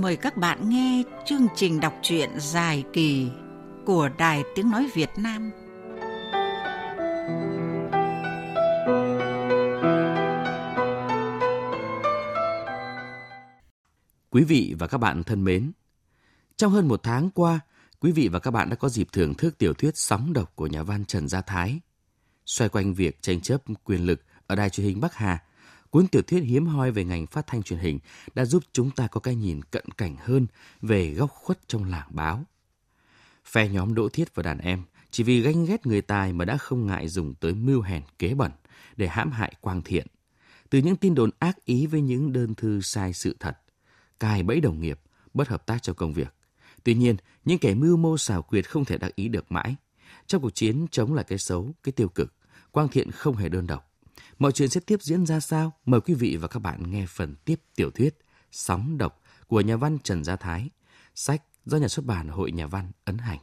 mời các bạn nghe chương trình đọc truyện dài kỳ của Đài Tiếng Nói Việt Nam. Quý vị và các bạn thân mến, trong hơn một tháng qua, quý vị và các bạn đã có dịp thưởng thức tiểu thuyết Sóng độc của nhà văn Trần Gia Thái. Xoay quanh việc tranh chấp quyền lực ở đài truyền hình Bắc Hà, cuốn tiểu thuyết hiếm hoi về ngành phát thanh truyền hình đã giúp chúng ta có cái nhìn cận cảnh hơn về góc khuất trong làng báo. Phe nhóm Đỗ Thiết và đàn em chỉ vì ganh ghét người tài mà đã không ngại dùng tới mưu hèn kế bẩn để hãm hại Quang Thiện. Từ những tin đồn ác ý với những đơn thư sai sự thật, cài bẫy đồng nghiệp, bất hợp tác trong công việc. Tuy nhiên, những kẻ mưu mô xảo quyệt không thể đắc ý được mãi. Trong cuộc chiến chống lại cái xấu, cái tiêu cực, Quang Thiện không hề đơn độc. Mọi chuyện sẽ tiếp diễn ra sao? Mời quý vị và các bạn nghe phần tiếp tiểu thuyết Sóng độc của nhà văn Trần Gia Thái, sách do nhà xuất bản Hội Nhà văn ấn hành.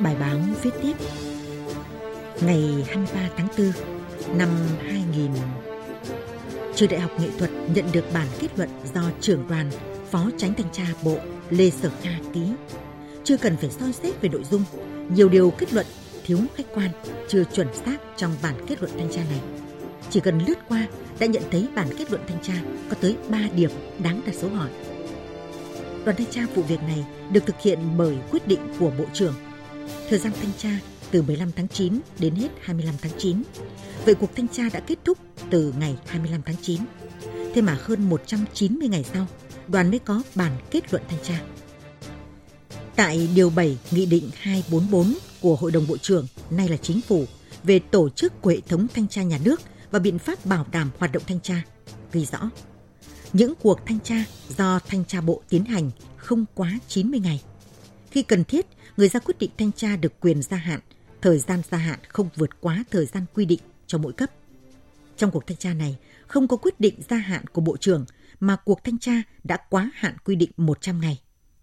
Bài báo viết tiếp Ngày 23 tháng 4 năm 2000 Trường Đại học Nghệ thuật nhận được bản kết luận do trưởng đoàn Phó Tránh Thanh tra Bộ Lê Sở Kha ký. Chưa cần phải soi xét về nội dung, nhiều điều kết luận thiếu khách quan, chưa chuẩn xác trong bản kết luận thanh tra này. Chỉ cần lướt qua đã nhận thấy bản kết luận thanh tra có tới 3 điểm đáng đặt dấu hỏi. Đoàn thanh tra vụ việc này được thực hiện bởi quyết định của Bộ trưởng. Thời gian thanh tra từ 15 tháng 9 đến hết 25 tháng 9. Vậy cuộc thanh tra đã kết thúc từ ngày 25 tháng 9. Thế mà hơn 190 ngày sau, đoàn mới có bản kết luận thanh tra. Tại Điều 7 Nghị định 244 của Hội đồng Bộ trưởng, nay là Chính phủ, về tổ chức của hệ thống thanh tra nhà nước và biện pháp bảo đảm hoạt động thanh tra, ghi rõ. Những cuộc thanh tra do thanh tra bộ tiến hành không quá 90 ngày. Khi cần thiết, người ra quyết định thanh tra được quyền gia hạn, thời gian gia hạn không vượt quá thời gian quy định cho mỗi cấp. Trong cuộc thanh tra này, không có quyết định gia hạn của Bộ trưởng mà cuộc thanh tra đã quá hạn quy định 100 ngày.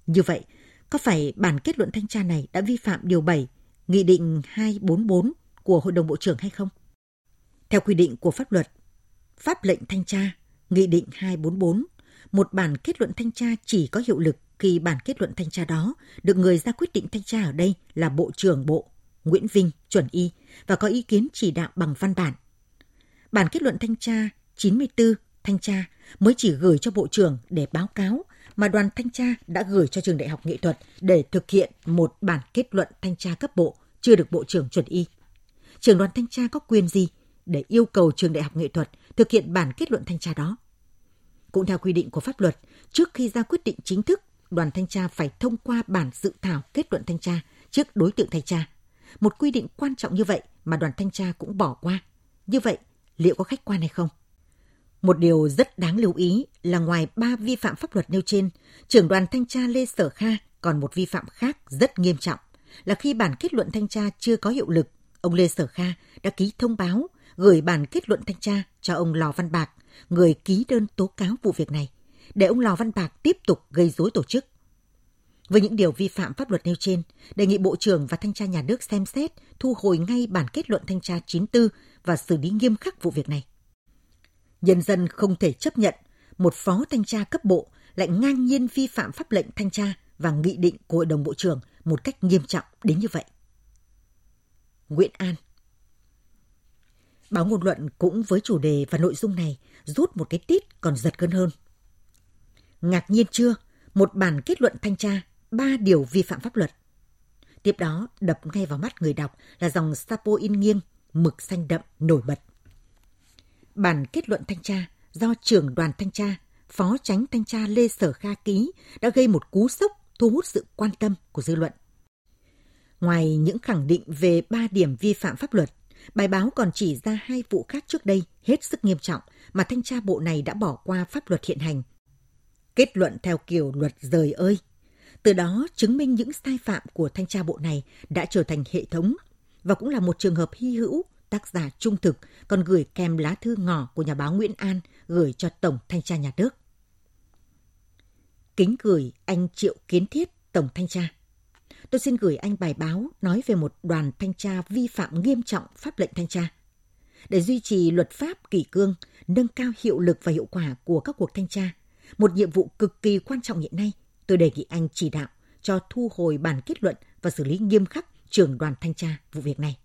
Như vậy, có phải bản kết luận thanh tra này đã vi phạm Điều 7, Nghị định 244 của Hội đồng Bộ trưởng hay không? Theo quy định của pháp luật, pháp lệnh thanh tra, Nghị định 244, một bản kết luận thanh tra chỉ có hiệu lực khi bản kết luận thanh tra đó được người ra quyết định thanh tra ở đây là Bộ trưởng Bộ Nguyễn Vinh chuẩn y và có ý kiến chỉ đạo bằng văn bản. Bản kết luận thanh tra 94 thanh tra mới chỉ gửi cho Bộ trưởng để báo cáo mà đoàn thanh tra đã gửi cho trường đại học nghệ thuật để thực hiện một bản kết luận thanh tra cấp bộ chưa được Bộ trưởng chuẩn y. Trường đoàn thanh tra có quyền gì để yêu cầu trường đại học nghệ thuật thực hiện bản kết luận thanh tra đó? Cũng theo quy định của pháp luật, trước khi ra quyết định chính thức, đoàn thanh tra phải thông qua bản dự thảo kết luận thanh tra trước đối tượng thanh tra. Một quy định quan trọng như vậy mà đoàn thanh tra cũng bỏ qua. Như vậy, liệu có khách quan hay không? Một điều rất đáng lưu ý là ngoài ba vi phạm pháp luật nêu trên, trưởng đoàn thanh tra Lê Sở Kha còn một vi phạm khác rất nghiêm trọng là khi bản kết luận thanh tra chưa có hiệu lực, ông Lê Sở Kha đã ký thông báo gửi bản kết luận thanh tra cho ông Lò Văn Bạc, người ký đơn tố cáo vụ việc này, để ông Lò Văn Bạc tiếp tục gây rối tổ chức. Với những điều vi phạm pháp luật nêu trên, đề nghị Bộ trưởng và Thanh tra Nhà nước xem xét thu hồi ngay bản kết luận thanh tra 94 và xử lý nghiêm khắc vụ việc này. Nhân dân không thể chấp nhận một phó thanh tra cấp bộ lại ngang nhiên vi phạm pháp lệnh thanh tra và nghị định của Hội đồng Bộ trưởng một cách nghiêm trọng đến như vậy. Nguyễn An Báo ngôn luận cũng với chủ đề và nội dung này rút một cái tít còn giật gân hơn. Ngạc nhiên chưa? Một bản kết luận thanh tra, ba điều vi phạm pháp luật. Tiếp đó, đập ngay vào mắt người đọc là dòng Sapo in nghiêng, mực xanh đậm nổi bật. Bản kết luận thanh tra do trưởng đoàn thanh tra, phó tránh thanh tra Lê Sở Kha ký đã gây một cú sốc thu hút sự quan tâm của dư luận. Ngoài những khẳng định về ba điểm vi phạm pháp luật, bài báo còn chỉ ra hai vụ khác trước đây hết sức nghiêm trọng mà thanh tra bộ này đã bỏ qua pháp luật hiện hành. Kết luận theo kiểu luật rời ơi. Từ đó chứng minh những sai phạm của thanh tra bộ này đã trở thành hệ thống và cũng là một trường hợp hy hữu tác giả trung thực còn gửi kèm lá thư ngỏ của nhà báo Nguyễn An gửi cho Tổng Thanh tra Nhà nước. kính gửi anh Triệu Kiến Thiết, Tổng Thanh tra. Tôi xin gửi anh bài báo nói về một đoàn thanh tra vi phạm nghiêm trọng pháp lệnh thanh tra. Để duy trì luật pháp kỷ cương, nâng cao hiệu lực và hiệu quả của các cuộc thanh tra, một nhiệm vụ cực kỳ quan trọng hiện nay, tôi đề nghị anh chỉ đạo cho thu hồi bản kết luận và xử lý nghiêm khắc trưởng đoàn thanh tra vụ việc này.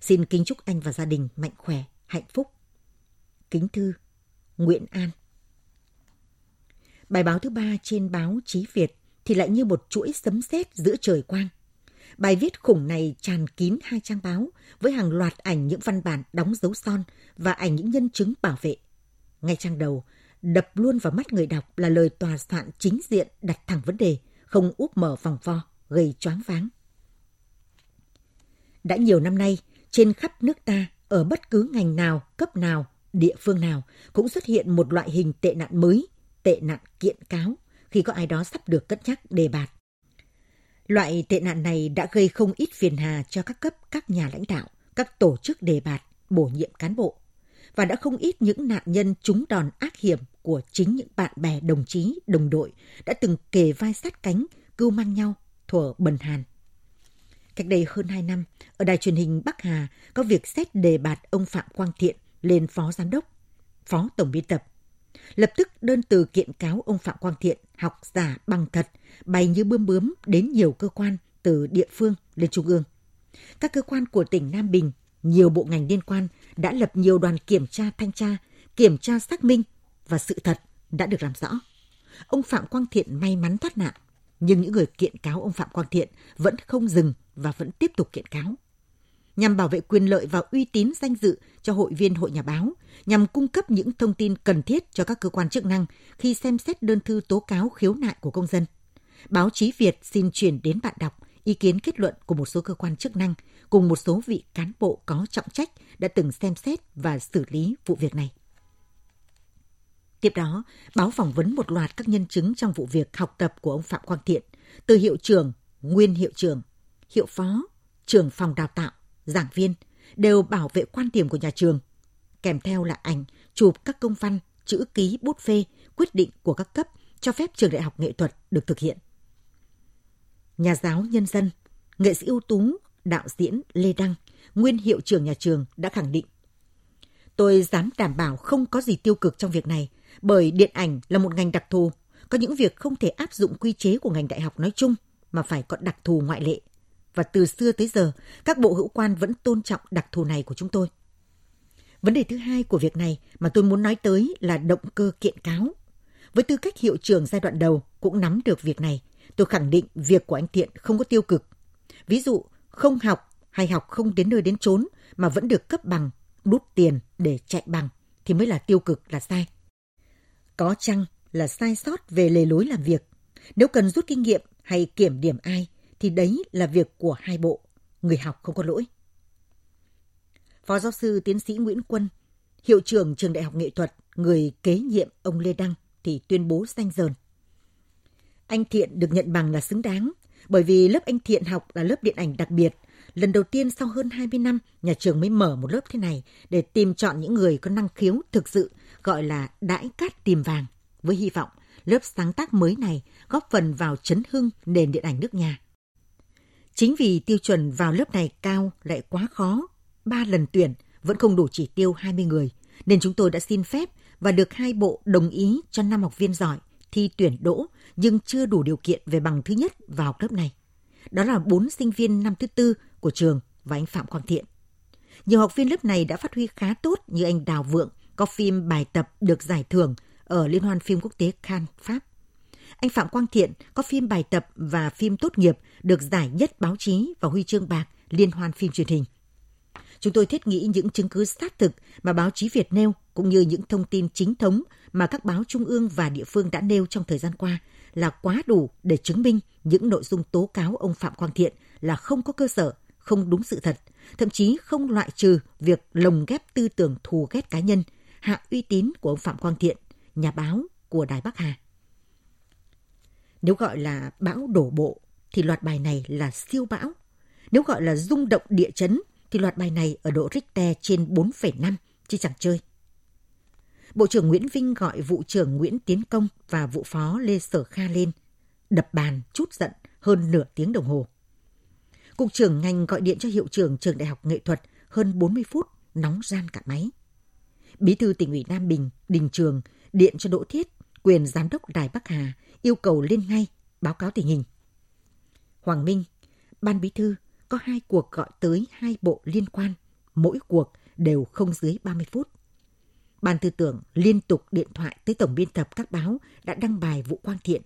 Xin kính chúc anh và gia đình mạnh khỏe, hạnh phúc. Kính thư, Nguyễn An. Bài báo thứ ba trên báo Chí Việt thì lại như một chuỗi sấm sét giữa trời quang. Bài viết khủng này tràn kín hai trang báo với hàng loạt ảnh những văn bản đóng dấu son và ảnh những nhân chứng bảo vệ. Ngay trang đầu, đập luôn vào mắt người đọc là lời tòa soạn chính diện đặt thẳng vấn đề, không úp mở vòng vo, gây choáng váng. Đã nhiều năm nay, trên khắp nước ta, ở bất cứ ngành nào, cấp nào, địa phương nào cũng xuất hiện một loại hình tệ nạn mới, tệ nạn kiện cáo, khi có ai đó sắp được cất nhắc đề bạt. Loại tệ nạn này đã gây không ít phiền hà cho các cấp, các nhà lãnh đạo, các tổ chức đề bạt, bổ nhiệm cán bộ, và đã không ít những nạn nhân trúng đòn ác hiểm của chính những bạn bè đồng chí, đồng đội đã từng kề vai sát cánh, cưu mang nhau, thuở bần hàn. Cách đây hơn 2 năm, ở đài truyền hình Bắc Hà có việc xét đề bạt ông Phạm Quang Thiện lên phó giám đốc, phó tổng biên tập. Lập tức đơn từ kiện cáo ông Phạm Quang Thiện học giả bằng thật, bay như bươm bướm đến nhiều cơ quan từ địa phương lên trung ương. Các cơ quan của tỉnh Nam Bình, nhiều bộ ngành liên quan đã lập nhiều đoàn kiểm tra thanh tra, kiểm tra xác minh và sự thật đã được làm rõ. Ông Phạm Quang Thiện may mắn thoát nạn, nhưng những người kiện cáo ông Phạm Quang Thiện vẫn không dừng và vẫn tiếp tục kiện cáo. Nhằm bảo vệ quyền lợi và uy tín danh dự cho hội viên hội nhà báo, nhằm cung cấp những thông tin cần thiết cho các cơ quan chức năng khi xem xét đơn thư tố cáo khiếu nại của công dân. Báo chí Việt xin chuyển đến bạn đọc ý kiến kết luận của một số cơ quan chức năng cùng một số vị cán bộ có trọng trách đã từng xem xét và xử lý vụ việc này. Tiếp đó, báo phỏng vấn một loạt các nhân chứng trong vụ việc học tập của ông Phạm Quang Thiện, từ hiệu trưởng, nguyên hiệu trưởng, hiệu phó, trưởng phòng đào tạo, giảng viên, đều bảo vệ quan điểm của nhà trường. Kèm theo là ảnh, chụp các công văn, chữ ký bút phê, quyết định của các cấp cho phép trường đại học nghệ thuật được thực hiện. Nhà giáo nhân dân, nghệ sĩ ưu tú, đạo diễn Lê Đăng, nguyên hiệu trưởng nhà trường đã khẳng định Tôi dám đảm bảo không có gì tiêu cực trong việc này, bởi điện ảnh là một ngành đặc thù, có những việc không thể áp dụng quy chế của ngành đại học nói chung mà phải có đặc thù ngoại lệ. Và từ xưa tới giờ, các bộ hữu quan vẫn tôn trọng đặc thù này của chúng tôi. Vấn đề thứ hai của việc này mà tôi muốn nói tới là động cơ kiện cáo. Với tư cách hiệu trưởng giai đoạn đầu cũng nắm được việc này, tôi khẳng định việc của anh Thiện không có tiêu cực. Ví dụ, không học hay học không đến nơi đến chốn mà vẫn được cấp bằng, đút tiền để chạy bằng thì mới là tiêu cực là sai. Có chăng là sai sót về lề lối làm việc. Nếu cần rút kinh nghiệm hay kiểm điểm ai thì đấy là việc của hai bộ. Người học không có lỗi. Phó giáo sư tiến sĩ Nguyễn Quân, hiệu trưởng trường Đại học Nghệ thuật, người kế nhiệm ông Lê Đăng thì tuyên bố xanh dờn. Anh Thiện được nhận bằng là xứng đáng, bởi vì lớp anh Thiện học là lớp điện ảnh đặc biệt. Lần đầu tiên sau hơn 20 năm, nhà trường mới mở một lớp thế này để tìm chọn những người có năng khiếu thực sự, gọi là đãi cát tìm vàng, với hy vọng lớp sáng tác mới này góp phần vào chấn hưng nền điện ảnh nước nhà. Chính vì tiêu chuẩn vào lớp này cao lại quá khó, ba lần tuyển vẫn không đủ chỉ tiêu 20 người, nên chúng tôi đã xin phép và được hai bộ đồng ý cho năm học viên giỏi thi tuyển đỗ nhưng chưa đủ điều kiện về bằng thứ nhất vào học lớp này. Đó là bốn sinh viên năm thứ tư của trường và anh Phạm Quang Thiện. Nhiều học viên lớp này đã phát huy khá tốt như anh Đào Vượng có phim bài tập được giải thưởng ở Liên hoan phim quốc tế Cannes, Pháp. Anh Phạm Quang Thiện có phim bài tập và phim tốt nghiệp được giải nhất báo chí và huy chương bạc Liên hoan phim truyền hình. Chúng tôi thiết nghĩ những chứng cứ xác thực mà báo chí Việt nêu cũng như những thông tin chính thống mà các báo trung ương và địa phương đã nêu trong thời gian qua là quá đủ để chứng minh những nội dung tố cáo ông Phạm Quang Thiện là không có cơ sở, không đúng sự thật, thậm chí không loại trừ việc lồng ghép tư tưởng thù ghét cá nhân, hạ uy tín của ông Phạm Quang Thiện, nhà báo của Đài Bắc Hà. Nếu gọi là bão đổ bộ thì loạt bài này là siêu bão. Nếu gọi là rung động địa chấn thì loạt bài này ở độ Richter trên 4,5 chứ chẳng chơi. Bộ trưởng Nguyễn Vinh gọi vụ trưởng Nguyễn Tiến Công và vụ phó Lê Sở Kha lên, đập bàn, chút giận hơn nửa tiếng đồng hồ. Cục trưởng ngành gọi điện cho hiệu trưởng trường Đại học Nghệ thuật hơn 40 phút, nóng gian cả máy. Bí thư tỉnh ủy Nam Bình, Đình Trường, điện cho Đỗ Thiết, quyền giám đốc Đài Bắc Hà, yêu cầu lên ngay, báo cáo tình hình. Hoàng Minh, Ban Bí thư có hai cuộc gọi tới hai bộ liên quan, mỗi cuộc đều không dưới 30 phút. Ban tư tưởng liên tục điện thoại tới tổng biên tập các báo đã đăng bài vụ Quang Thiện.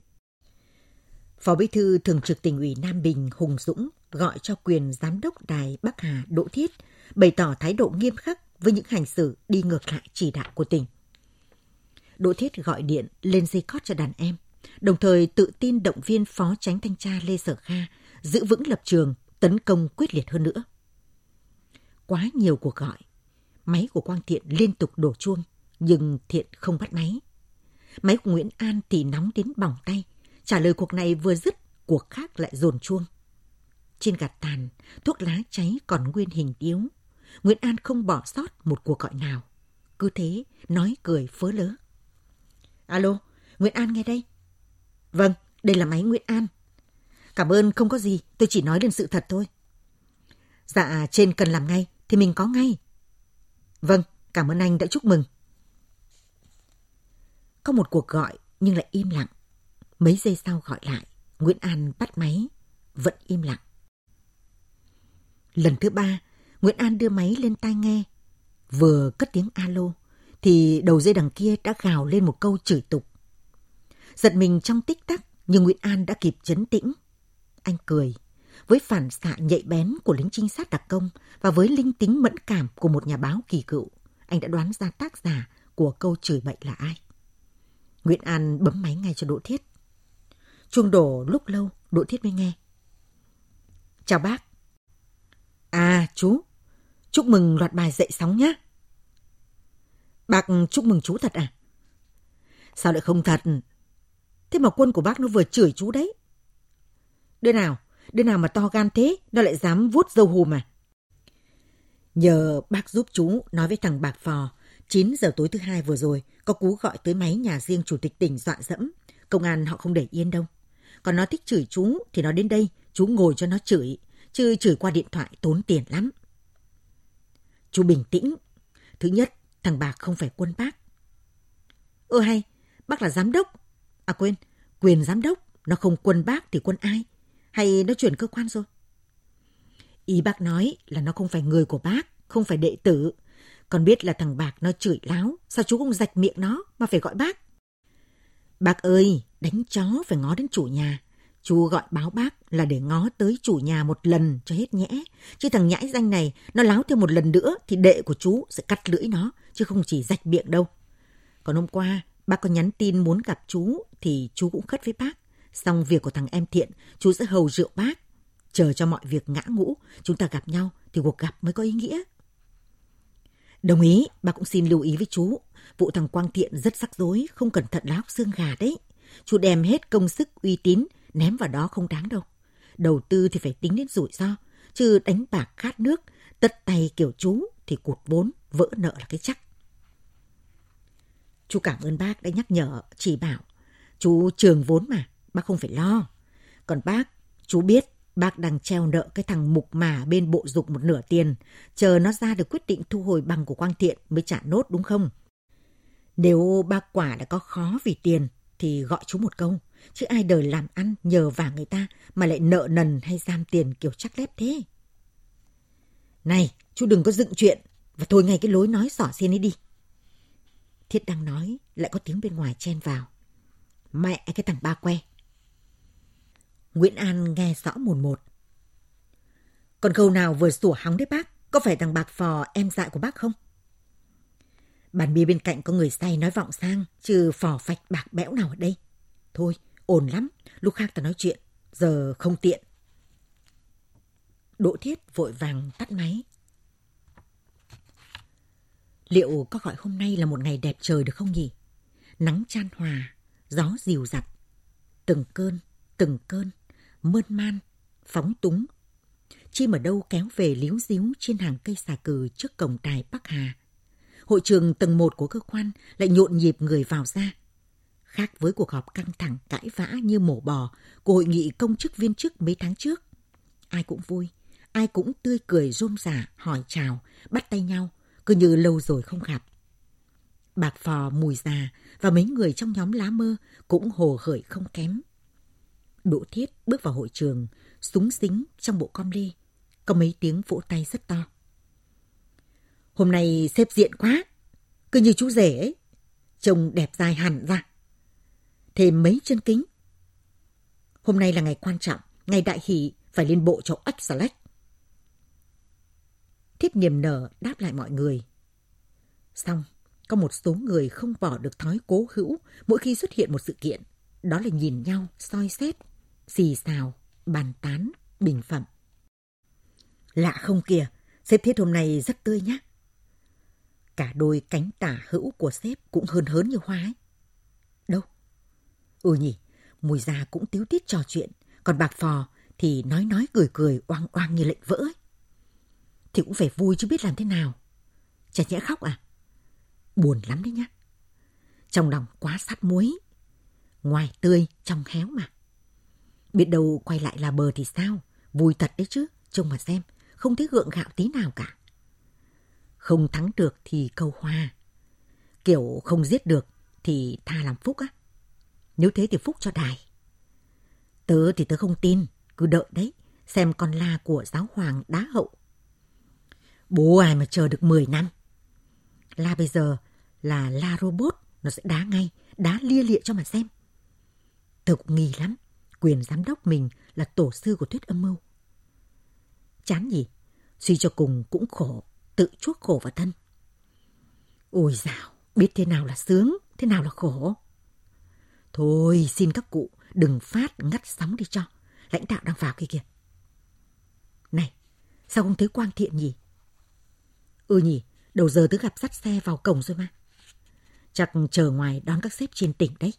Phó Bí thư Thường trực tỉnh ủy Nam Bình Hùng Dũng gọi cho quyền giám đốc đài Bắc Hà Đỗ Thiết bày tỏ thái độ nghiêm khắc với những hành xử đi ngược lại chỉ đạo của tỉnh. Đỗ Thiết gọi điện lên dây cót cho đàn em, đồng thời tự tin động viên Phó Tránh Thanh tra Lê Sở Kha giữ vững lập trường, tấn công quyết liệt hơn nữa. Quá nhiều cuộc gọi, máy của Quang Thiện liên tục đổ chuông, nhưng Thiện không bắt máy. Máy của Nguyễn An thì nóng đến bỏng tay, trả lời cuộc này vừa dứt, cuộc khác lại dồn chuông. Trên gạt tàn, thuốc lá cháy còn nguyên hình điếu. Nguyễn An không bỏ sót một cuộc gọi nào. Cứ thế, nói cười phớ lớ. Alo, Nguyễn An nghe đây. Vâng, đây là máy Nguyễn An. Cảm ơn không có gì, tôi chỉ nói lên sự thật thôi. Dạ, trên cần làm ngay, thì mình có ngay. Vâng, cảm ơn anh đã chúc mừng. Có một cuộc gọi nhưng lại im lặng. Mấy giây sau gọi lại, Nguyễn An bắt máy, vẫn im lặng. Lần thứ ba, Nguyễn An đưa máy lên tai nghe. Vừa cất tiếng alo, thì đầu dây đằng kia đã gào lên một câu chửi tục. Giật mình trong tích tắc, nhưng Nguyễn An đã kịp chấn tĩnh. Anh cười. Với phản xạ nhạy bén của lính trinh sát đặc công và với linh tính mẫn cảm của một nhà báo kỳ cựu, anh đã đoán ra tác giả của câu chửi bậy là ai. Nguyễn An bấm máy ngay cho Đỗ Thiết. Chuông đổ lúc lâu, Đỗ Thiết mới nghe. Chào bác. À, chú. Chúc mừng loạt bài dậy sóng nhá. Bác chúc mừng chú thật à? Sao lại không thật? Thế mà quân của bác nó vừa chửi chú đấy. Đưa nào? Đứa nào mà to gan thế, nó lại dám vuốt dâu hùm à? Nhờ bác giúp chú nói với thằng Bạc Phò, 9 giờ tối thứ hai vừa rồi, có cú gọi tới máy nhà riêng chủ tịch tỉnh dọa dẫm. Công an họ không để yên đâu. Còn nó thích chửi chú thì nó đến đây, chú ngồi cho nó chửi, chứ chửi qua điện thoại tốn tiền lắm. Chú bình tĩnh. Thứ nhất, thằng Bạc không phải quân bác. Ơ hay, bác là giám đốc. À quên, quyền giám đốc, nó không quân bác thì quân ai? Hay nó chuyển cơ quan rồi? Ý bác nói là nó không phải người của bác, không phải đệ tử. Còn biết là thằng Bạc nó chửi láo, sao chú không rạch miệng nó mà phải gọi bác? Bác ơi, đánh chó phải ngó đến chủ nhà. Chú gọi báo bác là để ngó tới chủ nhà một lần cho hết nhẽ. Chứ thằng nhãi danh này, nó láo thêm một lần nữa thì đệ của chú sẽ cắt lưỡi nó, chứ không chỉ rạch miệng đâu. Còn hôm qua, bác có nhắn tin muốn gặp chú thì chú cũng khất với bác. Xong việc của thằng em Thiện, chú sẽ hầu rượu bác. Chờ cho mọi việc ngã ngũ, chúng ta gặp nhau thì cuộc gặp mới có ý nghĩa. Đồng ý, bà cũng xin lưu ý với chú. Vụ thằng Quang Thiện rất sắc rối, không cẩn thận láo xương gà đấy. Chú đem hết công sức uy tín, ném vào đó không đáng đâu. Đầu tư thì phải tính đến rủi ro, chứ đánh bạc khát nước, tất tay kiểu chú thì cụt vốn, vỡ nợ là cái chắc. Chú cảm ơn bác đã nhắc nhở, chỉ bảo. Chú trường vốn mà, bác không phải lo. Còn bác, chú biết bác đang treo nợ cái thằng mục mà bên bộ dục một nửa tiền, chờ nó ra được quyết định thu hồi bằng của Quang Thiện mới trả nốt đúng không? Nếu bác quả đã có khó vì tiền thì gọi chú một câu, chứ ai đời làm ăn nhờ vả người ta mà lại nợ nần hay giam tiền kiểu chắc lép thế. Này, chú đừng có dựng chuyện và thôi ngay cái lối nói xỏ xiên ấy đi. Thiết đang nói, lại có tiếng bên ngoài chen vào. Mẹ cái thằng ba que. Nguyễn An nghe rõ mồn một. Còn câu nào vừa sủa hóng đấy bác? Có phải thằng bạc phò em dại của bác không? Bàn bia bên cạnh có người say nói vọng sang, chứ phò phạch bạc bẽo nào ở đây. Thôi, ồn lắm, lúc khác ta nói chuyện, giờ không tiện. Đỗ Thiết vội vàng tắt máy. Liệu có gọi hôm nay là một ngày đẹp trời được không nhỉ? Nắng chan hòa, gió dịu dặt, từng cơn, từng cơn, mơn man, phóng túng. Chim ở đâu kéo về líu díu trên hàng cây xà cừ trước cổng đài Bắc Hà. hội trường tầng 1 của cơ quan lại nhộn nhịp người vào ra. Khác với cuộc họp căng thẳng cãi vã như mổ bò của hội nghị công chức viên chức mấy tháng trước. Ai cũng vui, ai cũng tươi cười rôm rả, hỏi chào, bắt tay nhau, cứ như lâu rồi không gặp. Bạc phò, mùi già và mấy người trong nhóm lá mơ cũng hồ hởi không kém. Đỗ Thiết bước vào hội trường, súng xính trong bộ com lê. Có mấy tiếng vỗ tay rất to. Hôm nay xếp diện quá, cứ như chú rể ấy. Trông đẹp dài hẳn ra. Thêm mấy chân kính. Hôm nay là ngày quan trọng, ngày đại hỷ, phải lên bộ cho ách xà lách. Thiết niềm nở đáp lại mọi người. Xong, có một số người không bỏ được thói cố hữu mỗi khi xuất hiện một sự kiện. Đó là nhìn nhau, soi xét, xì xào, bàn tán, bình phẩm. Lạ không kìa, sếp thiết hôm nay rất tươi nhá. Cả đôi cánh tả hữu của sếp cũng hơn hớn như hoa ấy. Đâu? Ừ nhỉ, mùi già cũng tiếu tiết trò chuyện, còn bạc phò thì nói nói cười cười oang oang như lệnh vỡ ấy. Thì cũng phải vui chứ biết làm thế nào. Chả nhẽ khóc à? Buồn lắm đấy nhá. Trong lòng quá sát muối. Ngoài tươi, trong héo mà. Biết đâu quay lại là bờ thì sao? Vui thật đấy chứ, trông mà xem, không thấy gượng gạo tí nào cả. Không thắng được thì câu hoa. Kiểu không giết được thì tha làm phúc á. Nếu thế thì phúc cho đài. Tớ thì tớ không tin, cứ đợi đấy, xem con la của giáo hoàng đá hậu. Bố ai mà chờ được 10 năm. La bây giờ là la robot, nó sẽ đá ngay, đá lia lịa cho mà xem. Tớ cũng nghi lắm, quyền giám đốc mình là tổ sư của thuyết âm mưu. Chán gì, suy cho cùng cũng khổ, tự chuốc khổ vào thân. Ôi dào, biết thế nào là sướng, thế nào là khổ. Thôi, xin các cụ, đừng phát ngắt sóng đi cho. Lãnh đạo đang vào kia kìa. Này, sao không thấy Quang Thiện nhỉ? Ừ nhỉ, đầu giờ tớ gặp dắt xe vào cổng rồi mà. Chắc chờ ngoài đón các sếp trên tỉnh đấy.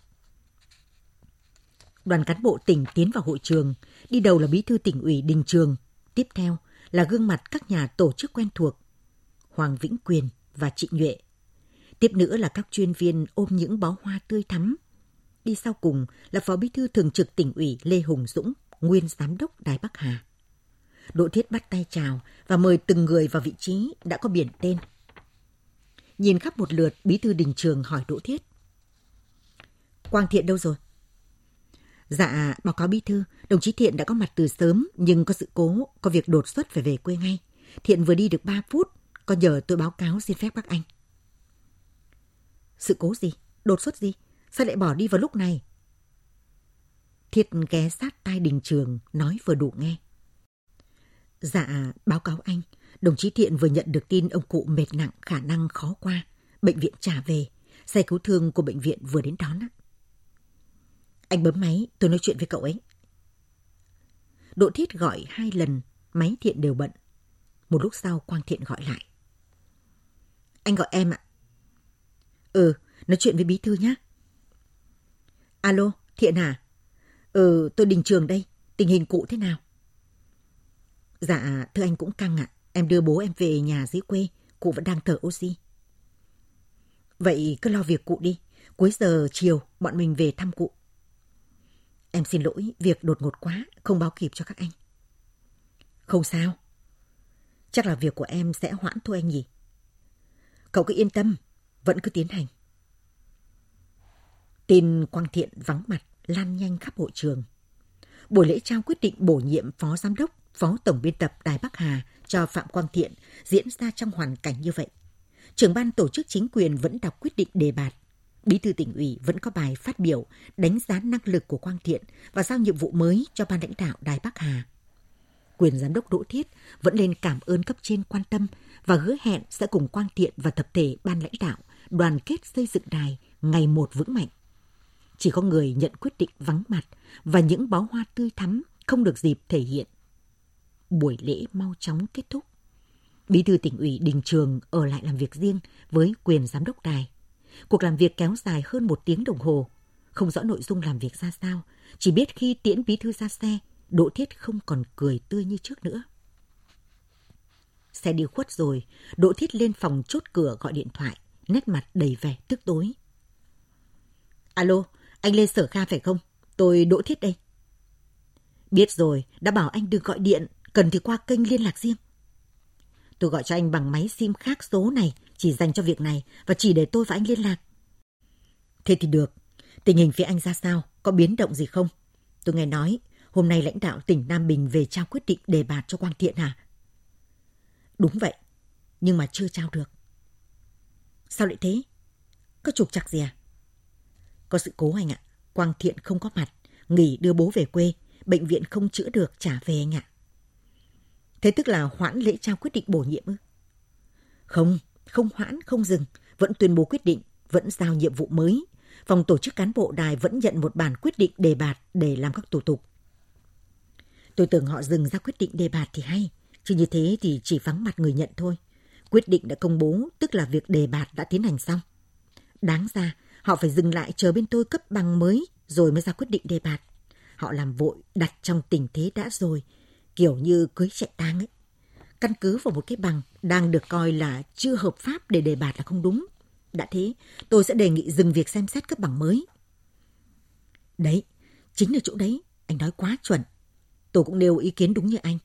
Đoàn cán bộ tỉnh tiến vào hội trường, đi đầu là bí thư tỉnh ủy Đình Trường, tiếp theo là gương mặt các nhà tổ chức quen thuộc, Hoàng Vĩnh Quyền và Trịnh Nhuệ. Tiếp nữa là các chuyên viên ôm những bó hoa tươi thắm. Đi sau cùng là Phó Bí thư Thường trực tỉnh ủy Lê Hùng Dũng, nguyên Giám đốc Đài Bắc Hà. Đỗ Thiết bắt tay chào và mời từng người vào vị trí đã có biển tên. Nhìn khắp một lượt, Bí thư Đình Trường hỏi Đỗ Thiết. Quang Thiện đâu rồi? Dạ, báo cáo bí thư, đồng chí Thiện đã có mặt từ sớm nhưng có sự cố, có việc đột xuất phải về quê ngay. Thiện vừa đi được 3 phút, có nhờ tôi báo cáo xin phép các anh. Sự cố gì? Đột xuất gì? Sao lại bỏ đi vào lúc này? thiện ghé sát tai đình trường, nói vừa đủ nghe. Dạ, báo cáo anh, đồng chí Thiện vừa nhận được tin ông cụ mệt nặng khả năng khó qua. Bệnh viện trả về, xe cứu thương của bệnh viện vừa đến đón. Anh bấm máy, tôi nói chuyện với cậu ấy. Độ thiết gọi hai lần, máy Thiện đều bận. Một lúc sau Quang Thiện gọi lại. Anh gọi em ạ. Ừ, nói chuyện với bí thư nhé. Alo, Thiện à Ừ, tôi Đình Trường đây. Tình hình cụ thế nào? Dạ, thưa anh cũng căng ạ. Em đưa bố em về nhà dưới quê. Cụ vẫn đang thở oxy. Vậy cứ lo việc cụ đi. Cuối giờ chiều bọn mình về thăm cụ. Em xin lỗi, việc đột ngột quá, không báo kịp cho các anh. Không sao. Chắc là việc của em sẽ hoãn thôi anh nhỉ. Cậu cứ yên tâm, vẫn cứ tiến hành. Tin Quang Thiện vắng mặt lan nhanh khắp hội trường. Buổi lễ trao quyết định bổ nhiệm Phó Giám đốc, Phó Tổng biên tập Đài Bắc Hà cho Phạm Quang Thiện diễn ra trong hoàn cảnh như vậy. Trưởng ban tổ chức chính quyền vẫn đọc quyết định đề bạt. Bí thư tỉnh ủy vẫn có bài phát biểu, đánh giá năng lực của Quang Thiện và giao nhiệm vụ mới cho ban lãnh đạo Đài Bắc Hà. Quyền giám đốc Đỗ Thiết vẫn lên cảm ơn cấp trên quan tâm và hứa hẹn sẽ cùng Quang Thiện và tập thể ban lãnh đạo đoàn kết xây dựng đài ngày một vững mạnh. Chỉ có người nhận quyết định vắng mặt và những bó hoa tươi thắm không được dịp thể hiện. Buổi lễ mau chóng kết thúc. Bí thư tỉnh ủy Đình Trường ở lại làm việc riêng với quyền giám đốc đài. Cuộc làm việc kéo dài hơn một tiếng đồng hồ. Không rõ nội dung làm việc ra sao, chỉ biết khi tiễn bí thư ra xe, Đỗ Thiết không còn cười tươi như trước nữa. Xe đi khuất rồi, Đỗ Thiết lên phòng chốt cửa gọi điện thoại. nét mặt đầy vẻ tức tối. Alo, anh Lê Sở Kha phải không? Tôi Đỗ Thiết đây. Biết rồi, đã bảo anh đừng gọi điện, cần thì qua kênh liên lạc riêng. Tôi gọi cho anh bằng máy sim khác số này, chỉ dành cho việc này và chỉ để tôi và anh liên lạc. Thế thì được. Tình hình phía anh ra sao? Có biến động gì không? Tôi nghe nói, hôm nay lãnh đạo tỉnh Nam Bình về trao quyết định đề bạt cho Quang Thiện hả? Đúng vậy, nhưng mà chưa trao được. Sao lại thế? Có trục trặc gì à? Có sự cố anh ạ. Quang Thiện không có mặt, nghỉ đưa bố về quê, bệnh viện không chữa được trả về anh ạ. Thế tức là hoãn lễ trao quyết định bổ nhiệm ư? Không, không hoãn, không dừng, vẫn tuyên bố quyết định, vẫn giao nhiệm vụ mới. Phòng tổ chức cán bộ đài vẫn nhận một bản quyết định đề bạt để làm các thủ tục. Tôi tưởng họ dừng ra quyết định đề bạt thì hay, chứ như thế thì chỉ vắng mặt người nhận thôi. Quyết định đã công bố, tức là việc đề bạt đã tiến hành xong. Đáng ra, họ phải dừng lại chờ bên tôi cấp bằng mới rồi mới ra quyết định đề bạt. Họ làm vội, đặt trong tình thế đã rồi, kiểu như cưới chạy tang ấy. Căn cứ vào một cái bằng đang được coi là chưa hợp pháp để đề bạt là không đúng. Đã thế, tôi sẽ đề nghị dừng việc xem xét cấp bằng mới. Đấy, chính là chỗ đấy, anh nói quá chuẩn. Tôi cũng nêu ý kiến đúng như anh.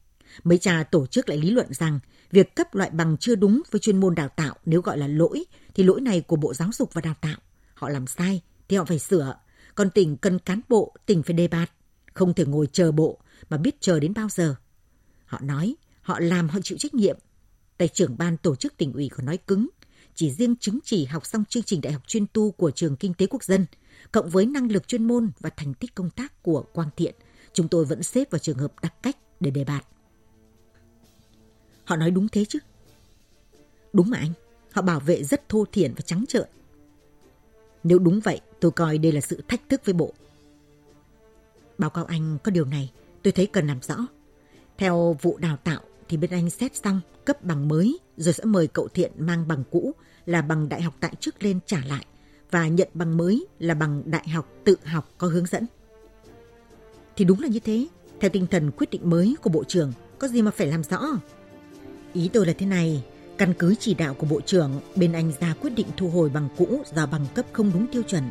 Mấy cha tổ chức lại lý luận rằng việc cấp loại bằng chưa đúng với chuyên môn đào tạo nếu gọi là lỗi thì lỗi này của Bộ Giáo dục và Đào tạo. Họ làm sai thì họ phải sửa. Còn tỉnh cần cán bộ, tỉnh phải đề bạt. Không thể ngồi chờ bộ mà biết chờ đến bao giờ. Họ nói, họ làm họ chịu trách nhiệm. Tay trưởng ban tổ chức tỉnh ủy còn nói cứng. Chỉ riêng chứng chỉ học xong chương trình đại học chuyên tu của trường Kinh tế Quốc dân, cộng với năng lực chuyên môn và thành tích công tác của Quang Thiện, chúng tôi vẫn xếp vào trường hợp đặc cách để đề bạt. Họ nói đúng thế chứ? Đúng mà anh, họ bảo vệ rất thô thiển và trắng trợn. Nếu đúng vậy, tôi coi đây là sự thách thức với bộ. Báo cáo anh có điều này, tôi thấy cần làm rõ. Theo vụ đào tạo thì bên anh xét xong cấp bằng mới rồi sẽ mời cậu Thiện mang bằng cũ là bằng đại học tại chức lên trả lại và nhận bằng mới là bằng đại học tự học có hướng dẫn. Thì đúng là như thế, theo tinh thần quyết định mới của Bộ trưởng, có gì mà phải làm rõ. Ý tôi là thế này, căn cứ chỉ đạo của Bộ trưởng, bên anh ra quyết định thu hồi bằng cũ do bằng cấp không đúng tiêu chuẩn.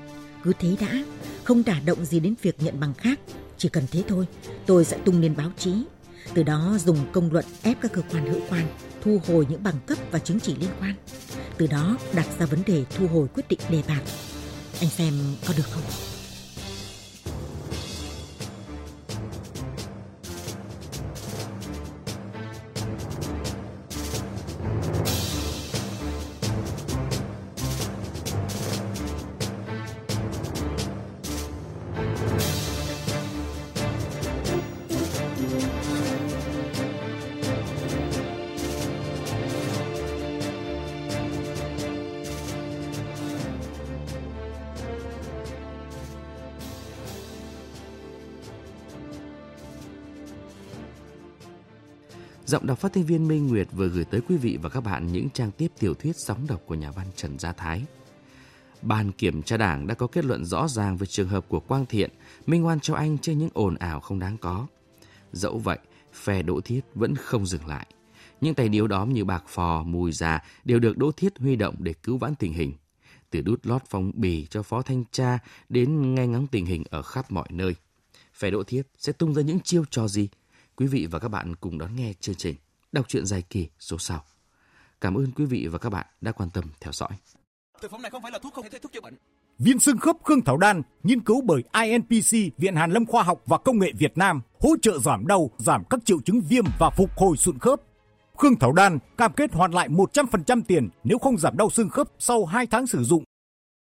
Cứ thế đã, không đả động gì đến việc nhận bằng khác. Chỉ cần thế thôi, tôi sẽ tung lên báo chí. Từ đó dùng công luận ép các cơ quan hữu quan thu hồi những bằng cấp và chứng chỉ liên quan. Từ đó đặt ra vấn đề thu hồi quyết định đề bạt. Anh xem có được không? Đọc phát thanh viên Minh Nguyệt vừa gửi tới quý vị và các bạn những trang tiếp tiểu thuyết sóng đọc của nhà văn Trần Gia Thái. Ban kiểm tra đảng đã có kết luận rõ ràng về trường hợp của Quang Thiện, minh oan cho anh trên những ồn ào không đáng có. Dẫu vậy, phe Đỗ Thiết vẫn không dừng lại. Những tay điếu đóm như bạc phò, mùi già đều được Đỗ Thiết huy động để cứu vãn tình hình. Từ đút lót phong bì cho phó thanh tra đến nghe ngóng tình hình ở khắp mọi nơi. Phe Đỗ Thiết sẽ tung ra những chiêu trò gì Quý vị và các bạn cùng đón nghe chương trình Đọc truyện dài kỳ số sau. Cảm ơn quý vị và các bạn đã quan tâm theo dõi. Thực phẩm này không phải là thuốc không thể thuốc chữa bệnh. Viên xương khớp Khương Thảo Đan, nghiên cứu bởi INPC, Viện Hàn Lâm Khoa học và Công nghệ Việt Nam, hỗ trợ giảm đau, giảm các triệu chứng viêm và phục hồi sụn khớp. Khương Thảo Đan cam kết hoàn lại 100% tiền nếu không giảm đau xương khớp sau 2 tháng sử dụng